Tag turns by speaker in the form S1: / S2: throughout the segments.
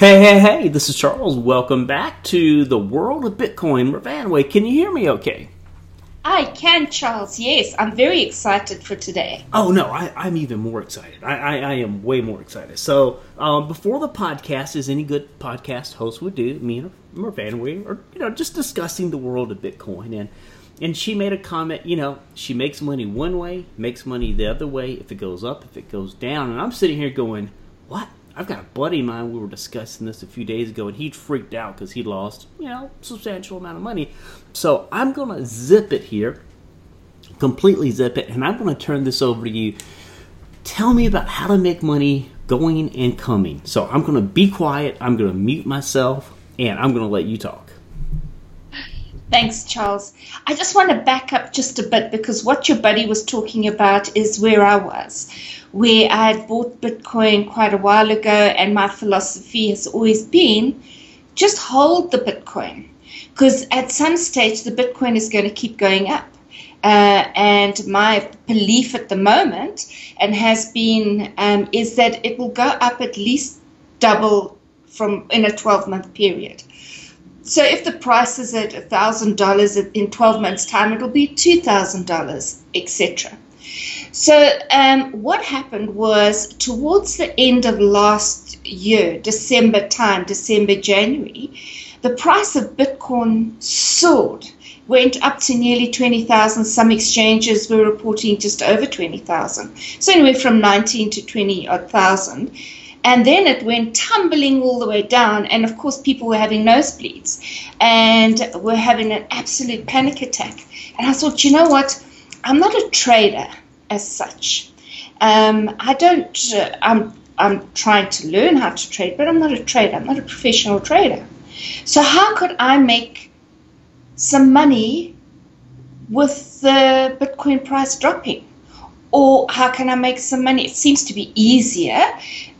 S1: Hey, hey, hey, this is Charles. Welcome back to the world of Bitcoin. Ravanway, can you hear me okay?
S2: I can, Charles. Yes, I'm very excited for today.
S1: Oh, no, I, am even more excited. I, I, I, am way more excited. So, um, before the podcast, as any good podcast host would do, me and Ravanway are, you know, just discussing the world of Bitcoin. And, and she made a comment, you know, she makes money one way, makes money the other way, if it goes up, if it goes down. And I'm sitting here going, what? I've got a buddy of mine. We were discussing this a few days ago, and he freaked out because he lost, you know, substantial amount of money. So I'm gonna zip it here, completely zip it, and I'm gonna turn this over to you. Tell me about how to make money going and coming. So I'm gonna be quiet. I'm gonna mute myself, and I'm gonna let you talk.
S2: Thanks, Charles. I just want to back up just a bit because what your buddy was talking about is where I was where I had bought Bitcoin quite a while ago, and my philosophy has always been just hold the Bitcoin because at some stage the Bitcoin is going to keep going up. Uh, and my belief at the moment and has been um, is that it will go up at least double from in a 12 month period. So if the price is at $1,000 in 12 months' time, it'll be $2,000, etc. So, um, what happened was towards the end of last year, December time, December, January, the price of Bitcoin soared, went up to nearly 20,000. Some exchanges were reporting just over 20,000. So, anywhere from 19 to 20 odd thousand. And then it went tumbling all the way down. And of course, people were having nosebleeds and were having an absolute panic attack. And I thought, you know what? I'm not a trader as such. Um, I don't. Uh, I'm I'm trying to learn how to trade, but I'm not a trader. I'm not a professional trader. So how could I make some money with the Bitcoin price dropping? Or how can I make some money? It seems to be easier,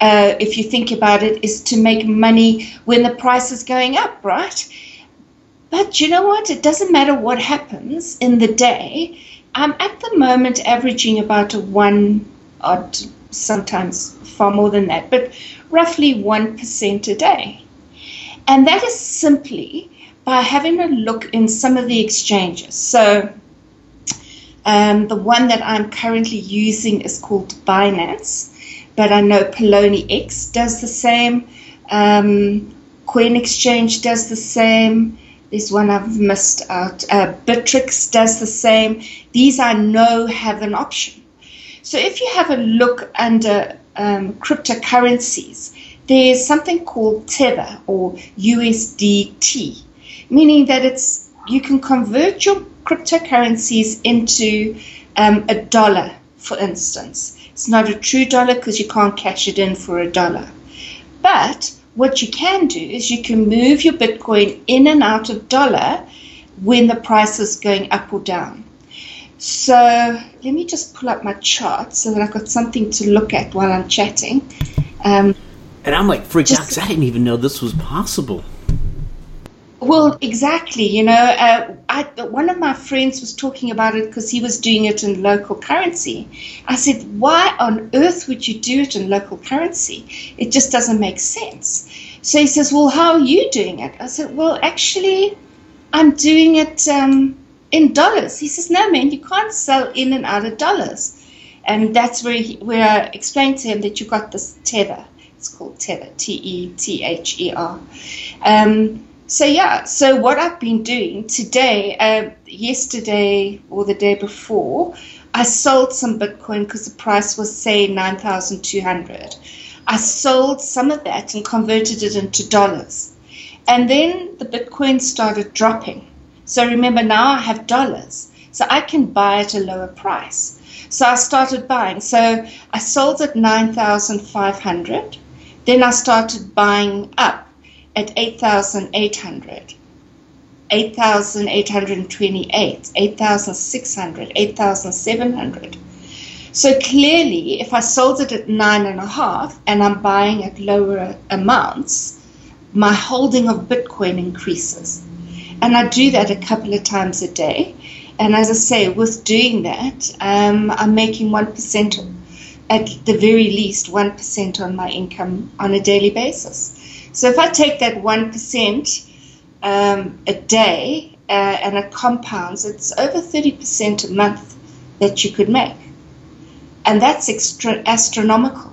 S2: uh, if you think about it, is to make money when the price is going up, right? But you know what? It doesn't matter what happens in the day I'm at the moment averaging about a one odd, sometimes far more than that, but roughly 1% a day. And that is simply by having a look in some of the exchanges. So um, the one that I'm currently using is called Binance, but I know Poloniex does the same. Um, Coin Exchange does the same. There's one I've missed out. Uh, Bittrex does the same. These I know have an option. So if you have a look under um, cryptocurrencies, there's something called Tether or USDT, meaning that it's you can convert your cryptocurrencies into um, a dollar, for instance. It's not a true dollar because you can't cash it in for a dollar. But what you can do is you can move your Bitcoin in and out of dollar when the price is going up or down. So let me just pull up my chart so that I've got something to look at while I'm chatting. Um,
S1: and I'm like freaked out because I didn't even know this was possible.
S2: Well, exactly. You know, uh, I, one of my friends was talking about it because he was doing it in local currency. I said, why on earth would you do it in local currency? It just doesn't make sense. So he says, well, how are you doing it? I said, well, actually, I'm doing it um, in dollars. He says, no, man, you can't sell in and out of dollars. And that's where, he, where I explained to him that you got this tether. It's called tether, T E T H E R. Um, so yeah, so what I've been doing today, uh, yesterday or the day before, I sold some Bitcoin because the price was say nine thousand two hundred. I sold some of that and converted it into dollars, and then the Bitcoin started dropping. So remember now I have dollars, so I can buy at a lower price. So I started buying. So I sold at nine thousand five hundred. Then I started buying up at 8,800, 8,828, 8,600, 8,700. So clearly, if I sold it at nine and a half and I'm buying at lower amounts, my holding of Bitcoin increases. And I do that a couple of times a day. And as I say, with doing that, um, I'm making 1% at the very least 1% on my income on a daily basis. So if I take that 1% um, a day uh, and it compounds, it's over 30% a month that you could make. And that's extra- astronomical.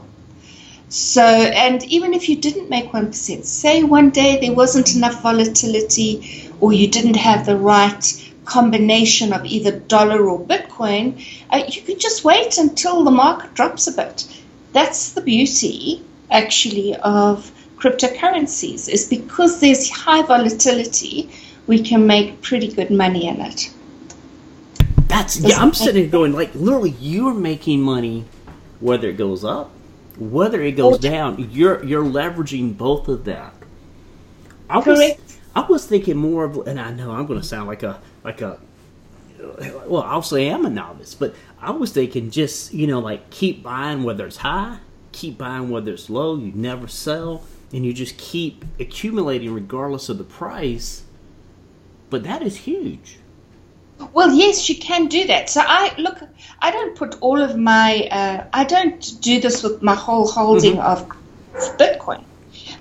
S2: So, and even if you didn't make 1%, say one day there wasn't enough volatility or you didn't have the right combination of either dollar or Bitcoin, uh, you could just wait until the market drops a bit. That's the beauty, actually, of cryptocurrencies, is because there's high volatility, we can make pretty good money in it.
S1: That's yeah. I'm sitting going like literally, you're making money whether it goes up, whether it goes down. You're you're leveraging both of that. I was I was thinking more of, and I know I'm going to sound like a like a well, I'll say I'm a novice, but I was thinking just you know like keep buying whether it's high, keep buying whether it's low. You never sell, and you just keep accumulating regardless of the price. But that is huge.
S2: Well, yes, you can do that. So I look, I don't put all of my, uh, I don't do this with my whole holding mm-hmm. of Bitcoin.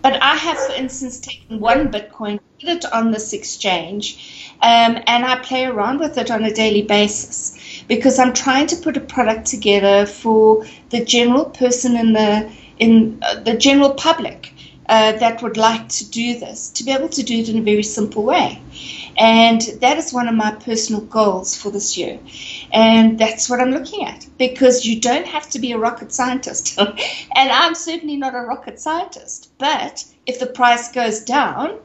S2: But I have, for instance, taken one Bitcoin, put it on this exchange, um, and I play around with it on a daily basis because I'm trying to put a product together for the general person in the in uh, the general public uh, that would like to do this to be able to do it in a very simple way. And that is one of my personal goals for this year. And that's what I'm looking at because you don't have to be a rocket scientist. and I'm certainly not a rocket scientist. But if the price goes down,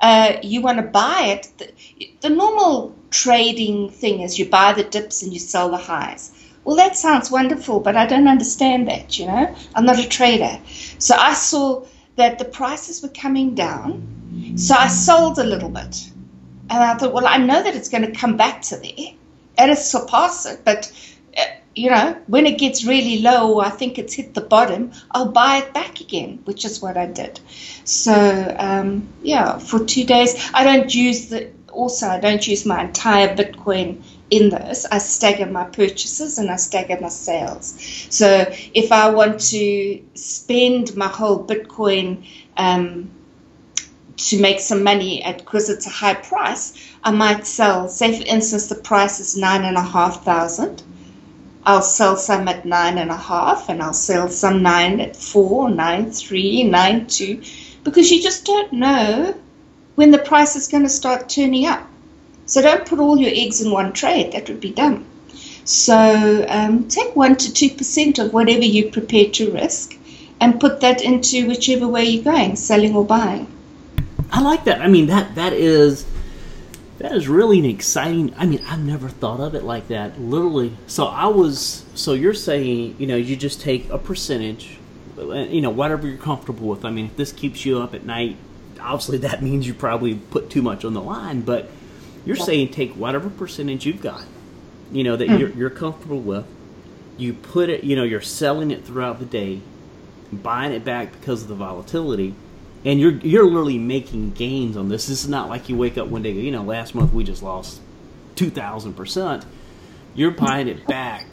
S2: uh, you want to buy it. The, the normal trading thing is you buy the dips and you sell the highs. Well, that sounds wonderful, but I don't understand that, you know? I'm not a trader. So I saw that the prices were coming down. So I sold a little bit. And I thought, well, I know that it's going to come back to there and it's surpass it. But, uh, you know, when it gets really low or I think it's hit the bottom, I'll buy it back again, which is what I did. So, um, yeah, for two days, I don't use the, also, I don't use my entire Bitcoin in this. I stagger my purchases and I stagger my sales. So if I want to spend my whole Bitcoin um, to make some money at because it's a high price, I might sell. Say for instance, the price is nine and a half thousand. I'll sell some at nine and a half, and I'll sell some nine at four, nine three, nine two, because you just don't know when the price is going to start turning up. So don't put all your eggs in one trade. That would be dumb. So um, take one to two percent of whatever you're prepared to risk, and put that into whichever way you're going, selling or buying.
S1: I like that. I mean that that is that is really an exciting. I mean, I've never thought of it like that. Literally. So I was. So you're saying, you know, you just take a percentage, you know, whatever you're comfortable with. I mean, if this keeps you up at night, obviously that means you probably put too much on the line. But you're saying take whatever percentage you've got, you know, that mm. you're, you're comfortable with. You put it, you know, you're selling it throughout the day, buying it back because of the volatility, and you're you're literally making gains on this. This is not like you wake up one day, you know, last month we just lost two thousand percent. You're buying it back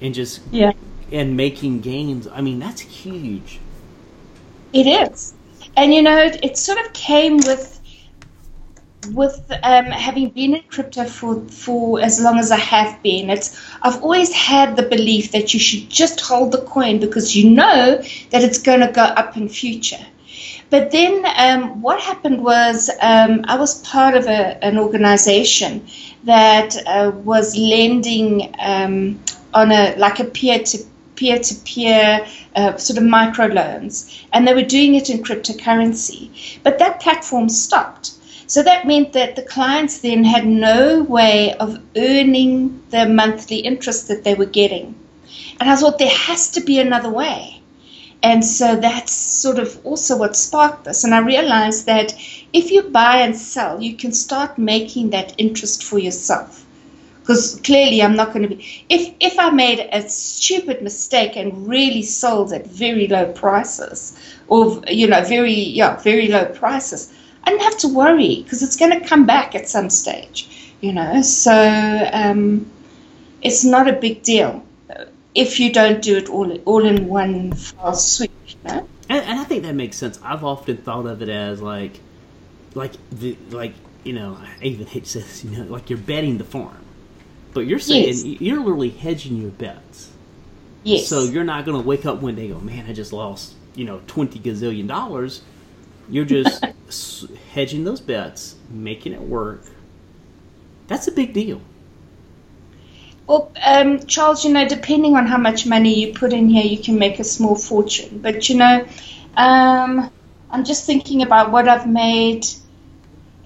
S1: and just
S2: yeah
S1: and making gains. I mean, that's huge.
S2: It is, and you know, it, it sort of came with with um, having been in crypto for, for as long as I have been, it's I've always had the belief that you should just hold the coin because you know that it's going to go up in future. But then um, what happened was um, I was part of a, an organization that uh, was lending um, on a like a peer to peer to peer sort of micro loans, and they were doing it in cryptocurrency. But that platform stopped. So that meant that the clients then had no way of earning the monthly interest that they were getting. And I thought there has to be another way. And so that's sort of also what sparked this. And I realized that if you buy and sell, you can start making that interest for yourself. Because clearly, I'm not going to be. If if I made a stupid mistake and really sold at very low prices, or you know, very yeah, very low prices, I didn't have to worry because it's going to come back at some stage, you know. So um, it's not a big deal. if you don't do it all all in one fell swoop. You know?
S1: and, and I think that makes sense. I've often thought of it as like, like the like you know, I even hate to say this, you know, like you're betting the farm, but you're saying
S2: Yes.
S1: you're literally hedging your bets.
S2: Yes.
S1: So you're not going to wake up one day and go, man, I just lost, you know, 20 gazillion dollars. You're just hedging those bets, making it work. That's a big deal.
S2: Well, um, Charles, you know, depending on how much money you put in here, you can make a small fortune. But, you know, um, I'm just thinking about what I've made.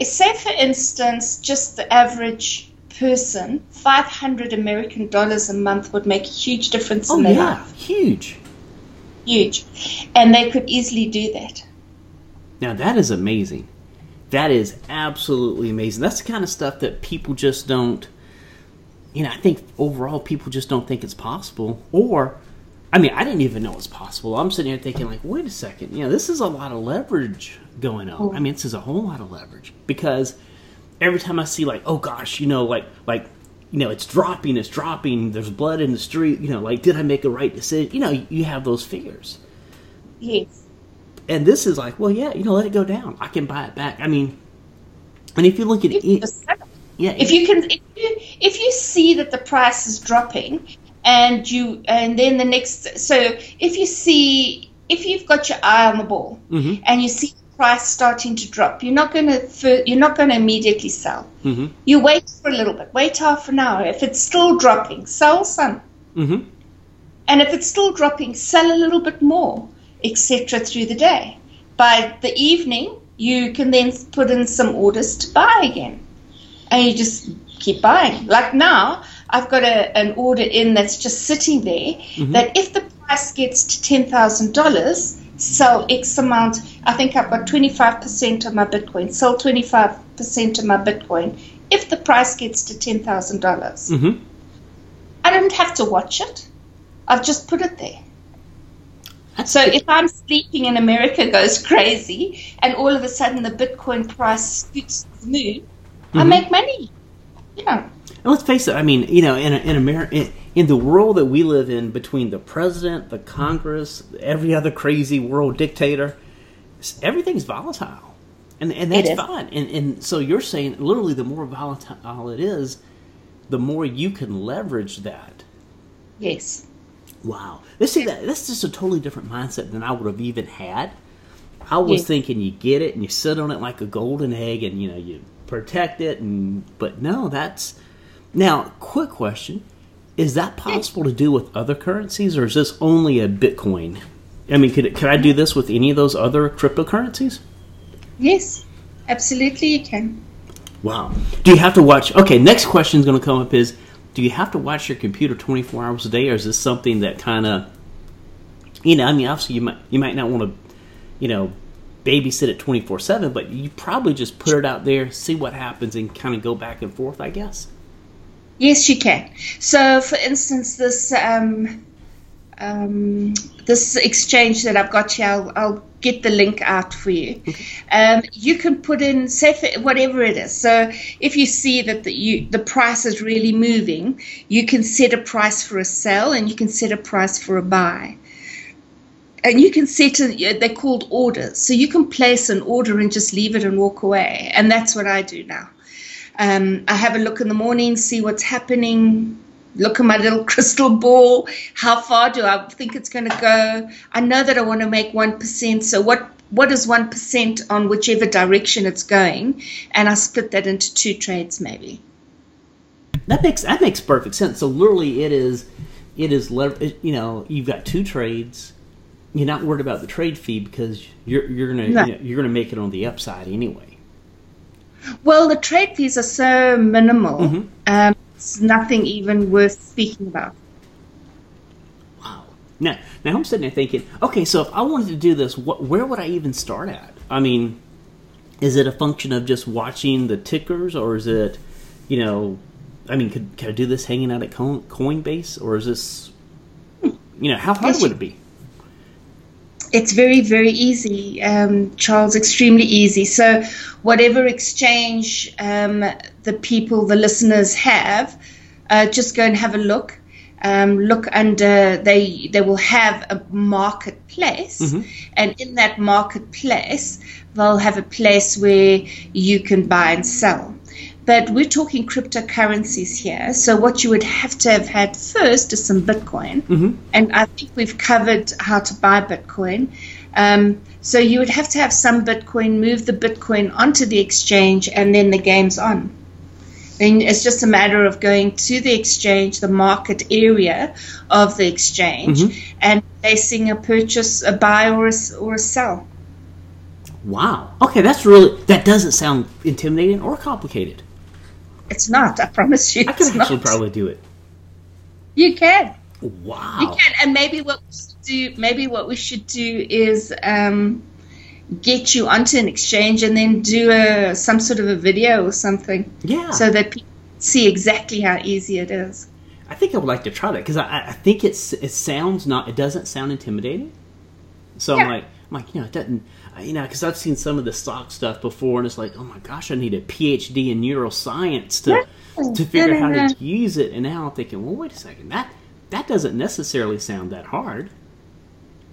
S2: Say, for instance, just the average person, 500 American dollars a month would make a huge difference
S1: Oh,
S2: in their
S1: yeah.
S2: life.
S1: Huge.
S2: Huge. And they could easily do that.
S1: Now, that is amazing. That is absolutely amazing. That's the kind of stuff that people just don't, you know, I think overall people just don't think it's possible. Or, I mean, I didn't even know it's possible. I'm sitting here thinking, like, wait a second, you know, this is a lot of leverage going on. I mean, this is a whole lot of leverage because every time I see, like, oh gosh, you know, like, like, you know, it's dropping, it's dropping, there's blood in the street, you know, like, did I make a right decision? You know, you have those fears
S2: Yes.
S1: And this is like, well, yeah, you know, let it go down. I can buy it back. I mean, and if you look at it,
S2: just sell it.
S1: yeah,
S2: if you can if you, if you see that the price is dropping and you and then the next so if you see if you've got your eye on the ball
S1: Mhm.
S2: and you see the price starting to drop you're not going to you're not going to immediately sell
S1: hmm
S2: you wait for a little bit wait half an hour if it's still dropping sell some
S1: hmm
S2: and if it's still dropping sell a little bit more etc through the day by the evening you can then put in some orders to buy again and you just keep buying. Like now, I've got a, an order in that's just sitting there. That if the price gets to ten thousand dollars, sell X amount. I think I've got twenty five percent of my Bitcoin. Sell twenty five percent of my Bitcoin if the price gets to ten thousand dollars.
S1: hmm
S2: I don't have to watch it. I've just put it there. So if I'm sleeping and America goes crazy, and all of a sudden the Bitcoin price scoots the moon, I
S1: Mhm.
S2: make money. Know.
S1: And let's face it. I mean, you know, in in America, in, in the world that we live in, between the president, the Congress, every other crazy world dictator, everything's volatile, and and that's fine. And and so you're saying, literally, the more volatile it is, the more you can leverage that.
S2: Yes.
S1: Wow. Let's see that that's just a totally different mindset than I would have even had. I was
S2: Yeah.
S1: thinking you get it and you sit on it like a golden egg and you know you protect it and but no, that's now quick question. Is that possible to do with other currencies or is this only a Bitcoin? I mean, could could I do this with any of those other cryptocurrencies?
S2: Yes. Absolutely, you can.
S1: Wow. Do you have to watch? Okay, next question is going to come up is do you have to watch your computer 24 hours a day or is this something that kind of you know, I mean, obviously you might you might not want to, you know, babysit it 24/7, but you probably just put it out there, see what happens and kind of go back and forth, I guess.
S2: Yes, you can. So, for instance, this um, um, this exchange that I've got here, I'll, I'll get the link out for you. Um, you can put in, say, whatever it is. So, if you see that the, you, the price is really moving, you can set a price for a sell and you can set a price for a buy. And you can set a, they're called orders. So you can place an order and just leave it and walk away. And that's what I do now. Um, I have a look in the morning, see what's happening, look at my little crystal ball. How far do I think it's going to go? I know that I want to make 1%. So, what, what is 1% on whichever direction it's going? And I split that into two trades, maybe.
S1: That makes that makes perfect sense. So literally it is it is you know, you've got two trades. You're not worried about the trade fee because you're you're going to
S2: No.
S1: you know, you're to make it on the upside anyway.
S2: Well, the trade fees are so minimal,
S1: Mhm.
S2: um, it's nothing even worth speaking about.
S1: Wow. Now, now I'm sitting there thinking, okay, so if I wanted to do this, what, where would I even start at? I mean, is it a function of just watching the tickers, or is it, you know, I mean, could, could I do this hanging out at Coinbase, or is this, hmm. you know, how hard
S2: Yes,
S1: would it be?
S2: It's very, very easy, um, Charles, extremely easy. So, whatever exchange um, the people, the listeners have, uh, just go and have a look. um, look under they they will have a marketplace,
S1: Mm-hmm.
S2: and in that marketplace they'll have a place where you can buy and sell. But we're talking cryptocurrencies here, so what you would have to have had first is some Bitcoin,
S1: Mm-hmm.
S2: and I think we've covered how to buy Bitcoin. Um, so you would have to have some Bitcoin, move the Bitcoin onto the exchange, and then the game's on. Then it's just a matter of going to the exchange, the market area of the exchange,
S1: Mm-hmm.
S2: and placing a purchase, a buy or a, or a sell.
S1: Wow. Okay, that's really that doesn't sound intimidating or complicated.
S2: It's not. I promise you.
S1: I
S2: it's
S1: actually
S2: not.
S1: probably do it.
S2: You can.
S1: Wow.
S2: You can. And maybe what we should do. Maybe what we should do is um, get you onto an exchange and then do a some sort of a video or something,
S1: Yeah.
S2: so that people see exactly how easy it is.
S1: I think I would like to try that because I, I think it's it sounds not it doesn't sound intimidating. So I'm like I'm like you know it doesn't you know because I've seen some of the stock stuff before and it's like oh my gosh I need a PhD in neuroscience to to figure out how to use it and now I'm thinking well wait a second that that doesn't necessarily sound that hard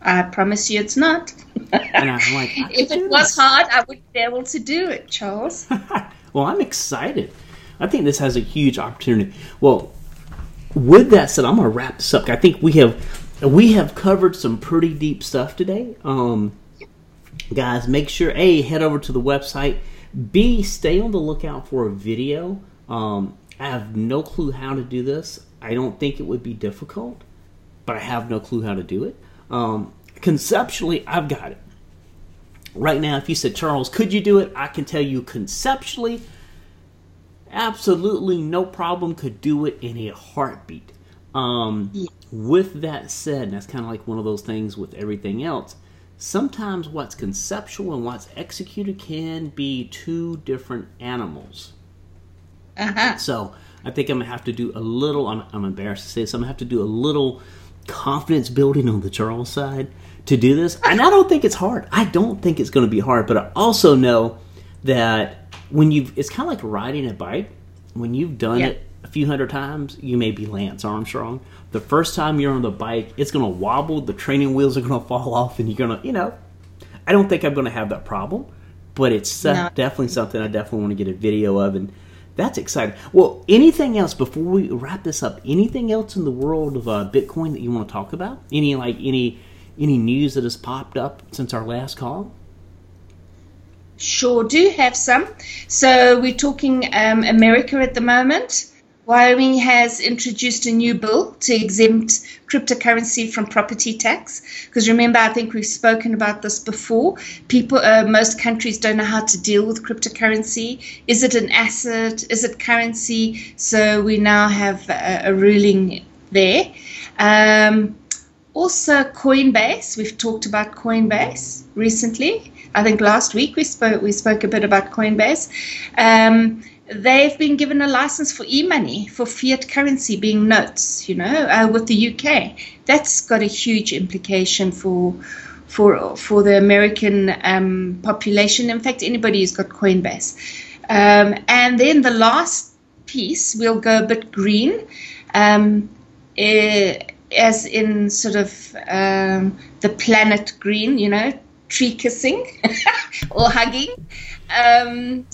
S2: I promise you, it's not.
S1: and I'm like
S2: if it was hard, I wouldn't be able to do it, Charles.
S1: well, I'm excited. I think this has a huge opportunity. Well, with that said, I'm going to wrap this up. I think we have we have covered some pretty deep stuff today. Um, guys, make sure a head over to the website. B stay on the lookout for a video. Um, I have no clue how to do this. I don't think it would be difficult, but I have no clue how to do it. Um, conceptually, I've got it right now, if you said, Charles, could you do it? I can tell you conceptually, absolutely no problem, could do it in a heartbeat. Um, With that said, and that's kind of like one of those things with everything else, sometimes what's conceptual and what's executed can be two different animals.
S2: Uh-huh.
S1: So I think I'm gonna have to do a little. I'm, I'm embarrassed to say this. I'm gonna have to do a little confidence building on the Charles side to do this, and I don't think it's hard. I don't think it's gonna be hard, but I also know that when you've, it's kind of like riding a bike. When you've done
S2: Yeah.
S1: it a few hundred times, you may be Lance Armstrong. The first time you're on the bike, it's gonna wobble. The training wheels are gonna fall off, and you're gonna, you know. I don't think I'm gonna have that problem, but it's
S2: No.
S1: definitely something I definitely want to get a video of, and that's exciting. Well, anything else before we wrap this up? Anything else in the world of uh, Bitcoin that you want to talk about? Any like any any news that has popped up since our last call?
S2: Sure do have some. So we're talking um, America at the moment. Wyoming has introduced a new bill to exempt cryptocurrency from property tax. Because remember, I think we've spoken about this before. People, uh, most countries don't know how to deal with cryptocurrency. Is it an asset? Is it currency? So we now have a, a ruling there. Um, also, Coinbase. We've talked about Coinbase recently. I think last week we spoke we spoke a bit about Coinbase. Um, they've been given a license for e-money for fiat currency being notes. You know, uh, with the UK, that's got a huge implication for for for the American um, population. In fact, anybody who's got Coinbase. Um, and then the last piece, we'll go a bit green. Um, eh, as in sort of um, the planet green, you know, tree kissing or hugging. Um,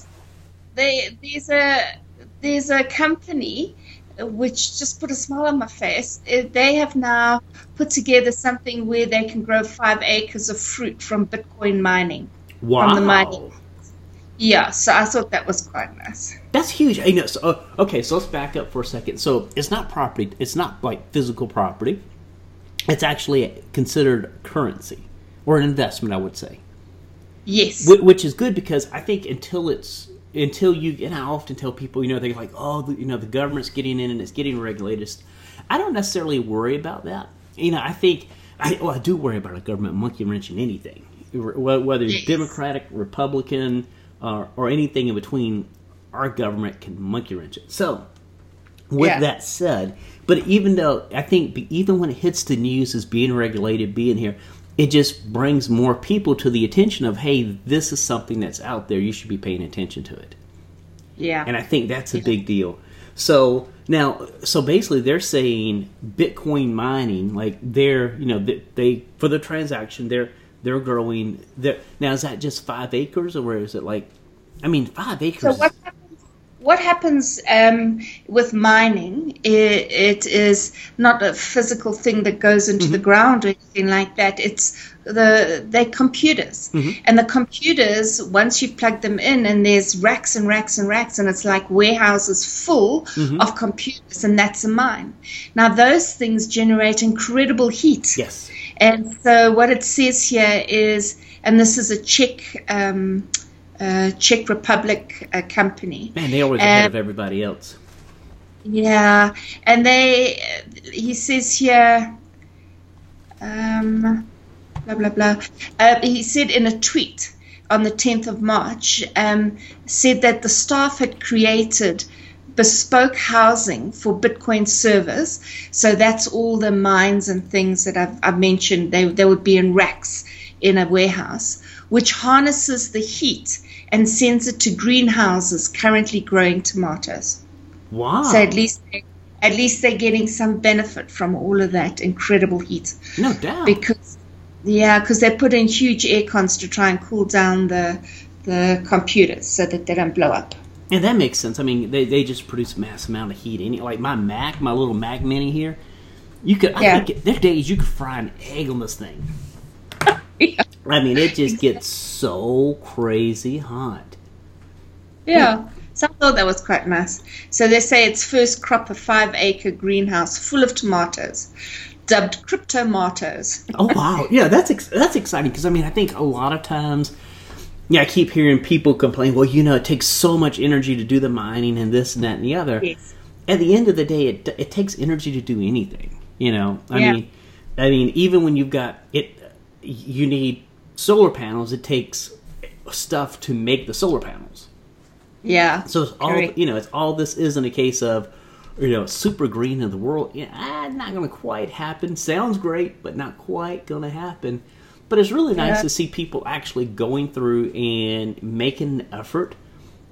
S2: they, there's a there's a company which just put a smile on my face. Uh, They have now put together something where they can grow five acres of fruit from Bitcoin mining.
S1: Wow,
S2: From the mining. Yeah, so I thought that was quite nice.
S1: that's huge. No, so, uh, okay, so let's back up for a second. So it's not property. It's not like physical property. It's actually considered currency or an investment, I would say.
S2: Yes.
S1: Wh- which is good because I think until it's until you and I often tell people, you know, they're like, oh, the, you know, the government's getting in and it's getting regulated. I don't necessarily worry about that. You know, I think I well, I do worry about a government monkey wrenching anything, whether it's
S2: Yes.
S1: Democratic, Republican, uh, or anything in between. Our government can monkey wrench it. So, with
S2: Yeah.
S1: that said, but even though I think even when it hits the news as being regulated, being here, it just brings more people to the attention of, hey, this is something that's out there. You should be paying attention to it.
S2: yeah.
S1: And I think that's a big deal. So Now, so basically, they're saying Bitcoin mining, like they're you know they, they for the transaction they're they're growing. They're, now is that just five acres or where is it like? I mean, five acres.
S2: So what happens? What happens um, with mining? It, it is not a physical thing that goes into mm-hmm. the ground or anything like that. It's the they're computers, mm-hmm. and the computers once you plug them in, and there's racks and racks and racks, and it's like warehouses full mm-hmm. of computers, and that's a mine. Now those things generate incredible heat.
S1: Yes.
S2: And so what it says here is, and this is a Czech. Um, uh, Czech Republic uh, company.
S1: Man, they always ahead of everybody else.
S2: Yeah, and they. He says here. Um, blah blah blah. Uh, he said in a tweet on the 10th of March, um, said that the staff had created bespoke housing for Bitcoin servers. So that's all the mines and things that I've, I've mentioned. They, they would be in racks in a warehouse, which harnesses the heat and sends it to greenhouses currently growing tomatoes.
S1: Wow!
S2: So at least at least they're getting some benefit from all of that incredible heat.
S1: No doubt.
S2: Because yeah, because they put in huge air cons to try and cool down the the computers so that they don't blow up.
S1: And that makes sense. I mean, they, they just produce a mass amount of heat. Any like my Mac, my little Mac Mini here, you could. Yeah. Think there are days you could fry an egg on this thing. I mean, it just gets so crazy hot.
S2: Yeah. So I thought that was quite nice. So they say it's first crop of five acre greenhouse full of tomatoes, dubbed crypto tomatoes.
S1: oh wow, yeah, that's ex- that's exciting because I mean I think a lot of times, yeah, I keep hearing people complain. Well, you know, it takes so much energy to do the mining and this and that and the other. Yes. At the end of the day, it it takes energy to do anything. You know, I yeah. mean, I mean, even when you've got it, you need solar panels, it takes stuff to make the solar panels.
S2: Yeah.
S1: So it's all you know. It's all this isn't a case of you know super green in the world. Yeah, ah, not going to quite happen. Sounds great, but not quite going to happen. But it's really nice yeah. to see people actually going through and making an effort.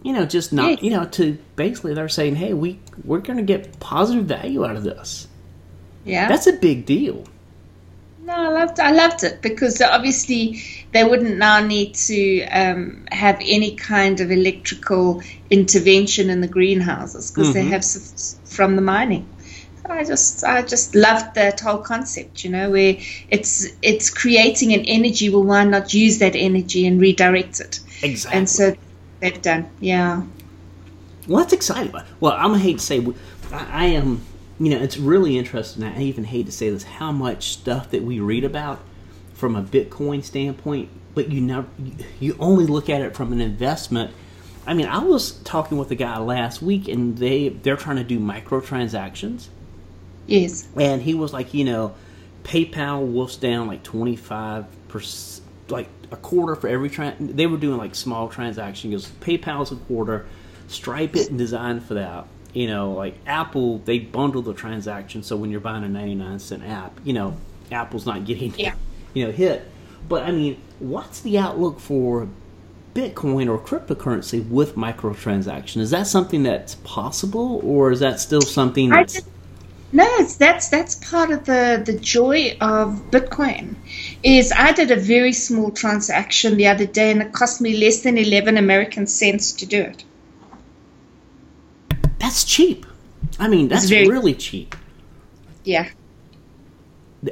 S1: You know, just not you know to basically they're saying, hey, we we're going to get positive value out of this.
S2: Yeah,
S1: that's a big deal.
S2: No, I loved I loved it because obviously they wouldn't now need to um, have any kind of electrical intervention in the greenhouses because mm-hmm. they have from the mining. So I just I just loved that whole concept, you know, where it's it's creating an energy. Well, why not use that energy and redirect it?
S1: Exactly.
S2: And so they've done, yeah.
S1: Well, that's exciting. Well, I'm gonna hate to say I, I am you know, it's really interesting. I even hate to say this, how much stuff that we read about from a Bitcoin standpoint, but you never, you only look at it from an investment. I mean, I was talking with a guy last week, and they they're trying to do microtransactions.
S2: Yes.
S1: And he was like, you know, PayPal wolfs down like twenty five percent, like a quarter for every. Tra- they were doing like small transactions. PayPal's a quarter. Stripe it and designed for that you know, like Apple, they bundle the transaction, so when you're buying a 99 cent app, you know, Apple's not getting, yeah. you know, hit. But I mean, what's the outlook for Bitcoin or cryptocurrency with microtransaction? Is that something that's possible, or is that still something that's
S2: no, it's, that's that's part of the the joy of Bitcoin. Is I did a very small transaction the other day, and it cost me less than eleven American cents to do it
S1: that's cheap. I mean, that's very, really cheap.
S2: Yeah.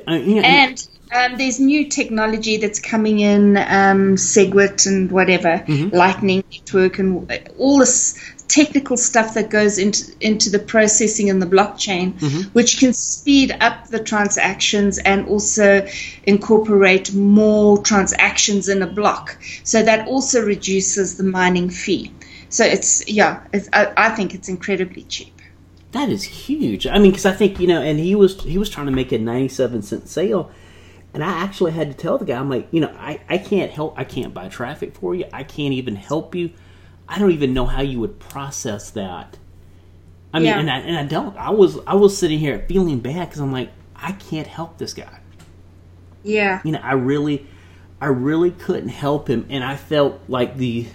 S2: Uh, and um, there's new technology that's coming in, um, SegWit and whatever, mm-hmm. Lightning Network, and all this technical stuff that goes into into the processing and the blockchain, mm-hmm. which can speed up the transactions and also incorporate more transactions in a block. So that also reduces the mining fee. So it's yeah, it's, I, I think it's incredibly cheap.
S1: That is huge. I mean, because I think you know, and he was he was trying to make a ninety-seven cent sale, and I actually had to tell the guy, I'm like, you know, I I can't help, I can't buy traffic for you, I can't even help you, I don't even know how you would process that. I mean, yeah. and I and I don't. I was I was sitting here feeling bad because I'm like, I can't help this guy.
S2: Yeah.
S1: You know, I really, I really couldn't help him, and I felt like the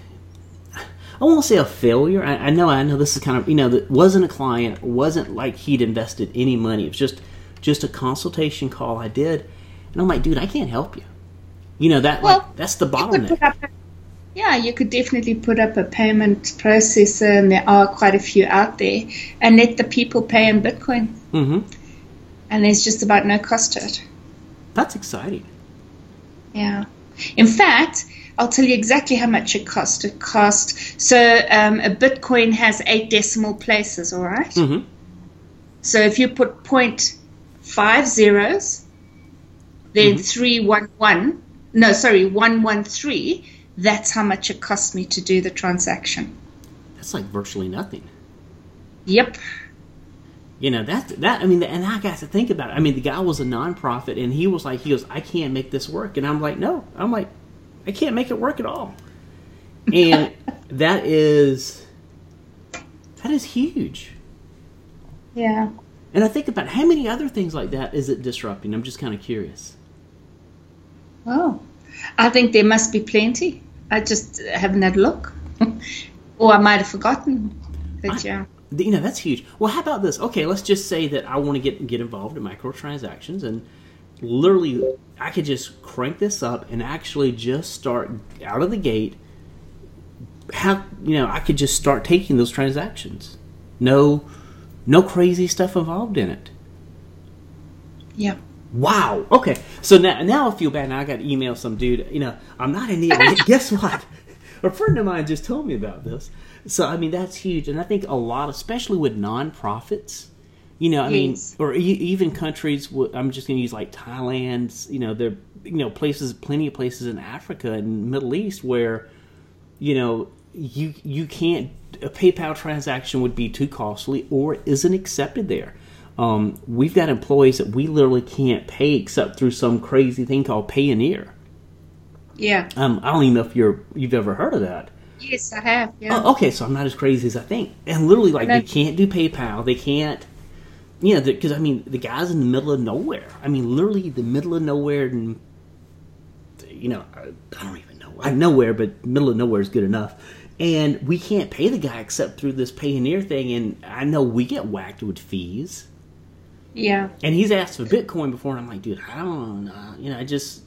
S1: I won't say a failure. I, I know I know this is kind of you know that wasn't a client, wasn't like he'd invested any money. It was just just a consultation call I did, and I'm like, dude, I can't help you. You know that
S2: Well,
S1: like, that's the bottleneck.
S2: a- yeah, you could definitely put up a payment processor, and there are quite a few out there, and let the people pay in Bitcoin.
S1: Mm-hmm.
S2: And there's just about no cost to it.
S1: That's exciting.
S2: Yeah. In fact, I'll tell you exactly how much it cost. It cost so um, a Bitcoin has eight decimal places. All right?
S1: hmm
S2: So if you put point five zeros, then
S1: Mhm.
S2: three one one. No, sorry, one one three. That's how much it cost me to do the transaction.
S1: That's like virtually nothing.
S2: Yep.
S1: You know that that I mean, and I got to think about it. I mean, the guy was a nonprofit, and he was like, he goes, I can't make this work, and I'm like, no, I'm like, I can't make it work at all, and that is that is huge.
S2: Yeah.
S1: And I think about how many other things like that is it disrupting. I'm just kind of curious.
S2: Oh, I think there must be plenty. I just haven't had a look, or I might have forgotten. But yeah.
S1: You know, that's huge. Well, how about this? Okay, let's just say that I want to get get involved in microtransactions, and literally, I could just crank this up and actually just start out of the gate. Have you know? I could just start taking those transactions. No, no crazy stuff involved in it.
S2: Yeah.
S1: Wow. Okay. So now, now I feel bad. Now I got to email some dude. You know, I'm not an idiot. Guess what? A friend of mine just told me about this. So I mean, that's huge, and I think a lot, especially with nonprofits. You know, I
S2: Yes.
S1: mean, or e- even countries. w- I'm just going to use like Thailand. You know, there, you know, places, plenty of places in Africa and Middle East where, you know, you you can't a PayPal transaction would be too costly or isn't accepted there. Um, we've got employees that we literally can't pay except through some crazy thing called Payoneer.
S2: Yeah.
S1: Um, I don't even know if you're you've ever heard of that.
S2: Yes, I have. Yeah.
S1: Oh, okay, so I'm not as crazy as I think. And literally, like, they can't do PayPal. They can't, you know, because I mean, the guy's in the middle of nowhere. I mean, literally the middle of nowhere, and you know, I, I don't even know. I'm nowhere, but middle of nowhere is good enough. And we can't pay the guy except through this Payoneer thing. And I know we get whacked with fees.
S2: Yeah.
S1: And he's asked for Bitcoin before, and I'm like, dude, I don't know. You know, I just.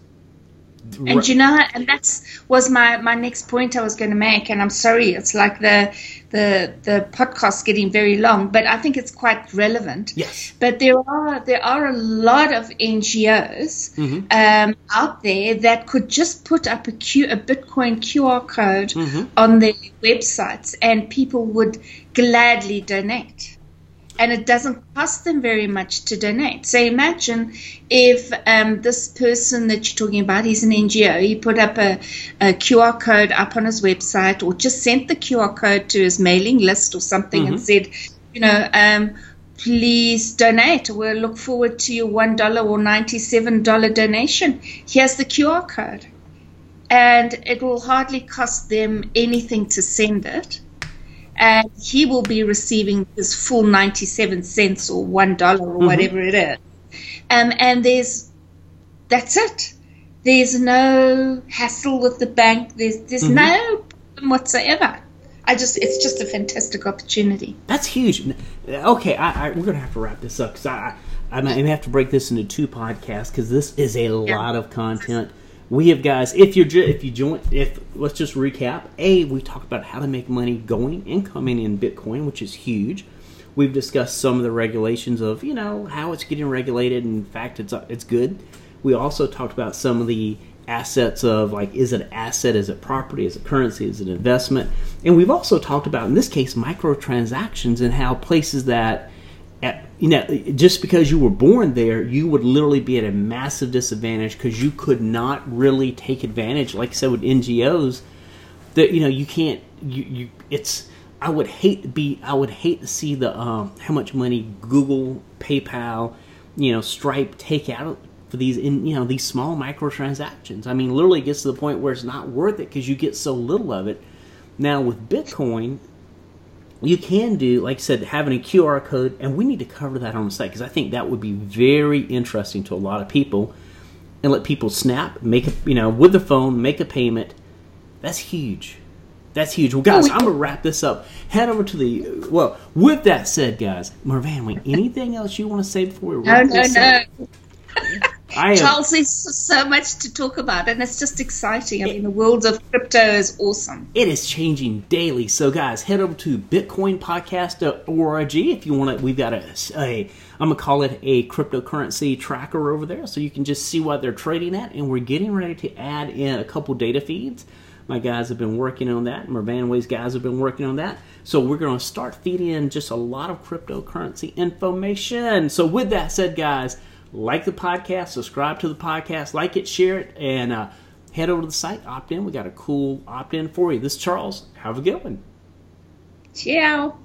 S2: And you know, and that's was my my next point I was going to make. And I'm sorry, it's like the the the podcast getting very long, but I think it's quite relevant.
S1: Yes.
S2: But there are there are a lot of NGOs
S1: Mhm.
S2: um, out there that could just put up a Q a Bitcoin QR code
S1: Mhm.
S2: on their websites, and people would gladly donate. And it doesn't cost them very much to donate. So imagine if um, this person that you're talking about, he's an NGO, he put up a, a QR code up on his website or just sent the QR code to his mailing list or something and said, you know, um, please donate. We'll look forward to your $1 or $97 donation. Here's the QR code. And it will hardly cost them anything to send it. And he will be receiving his full 97 cents or $1 or whatever it is. Um, and there's, that's it. There's no hassle with the bank. There's, there's no problem whatsoever. I just, it's just a fantastic opportunity.
S1: That's huge. Okay, I, I, we're gonna have to wrap this up because I, I, I may have to break this into two podcasts because this is a lot of content. We have guys. If you're if you join, if let's just recap. A, we talked about how to make money going and coming in Bitcoin, which is huge. We've discussed some of the regulations of you know how it's getting regulated. In fact, it's it's good. We also talked about some of the assets of like is it an asset, is it property, is it currency, is it investment, and we've also talked about in this case microtransactions and how places that at, you know just because you were born there you would literally be at a massive disadvantage because you could not really take advantage like I said with NGOs that you know you can't you, you it's I would hate to be I would hate to see the um, how much money Google PayPal you know Stripe take out for these in you know these small microtransactions. I mean literally it gets to the point where it's not worth it because you get so little of it. Now with Bitcoin you can do, like I said, having a QR code, and we need to cover that on the site because I think that would be very interesting to a lot of people, and let people snap, make a, you know, with the phone, make a payment. That's huge. That's huge. Well, guys, I'm gonna wrap this up. Head over to the well. With that said, guys, Mervan, anything else you want to say before we wrap
S2: no, no,
S1: this
S2: no.
S1: up? I am,
S2: Charles, there's so much to talk about, and it's just exciting. I mean, the world of crypto is awesome.
S1: it is changing daily. So, guys, head over to bitcoinpodcast.org if you want to. We've got a, a I'm gonna call it a cryptocurrency tracker over there, so you can just see what they're trading at. And we're getting ready to add in a couple data feeds. My guys have been working on that. Mervanway's guys have been working on that. So we're going to start feeding in just a lot of cryptocurrency information. So with that said, guys, like the podcast, subscribe to the podcast, like it, share it, and uh, head over to the site, opt in. We got a cool opt in for you. This is Charles. Have a good one.
S2: Ciao.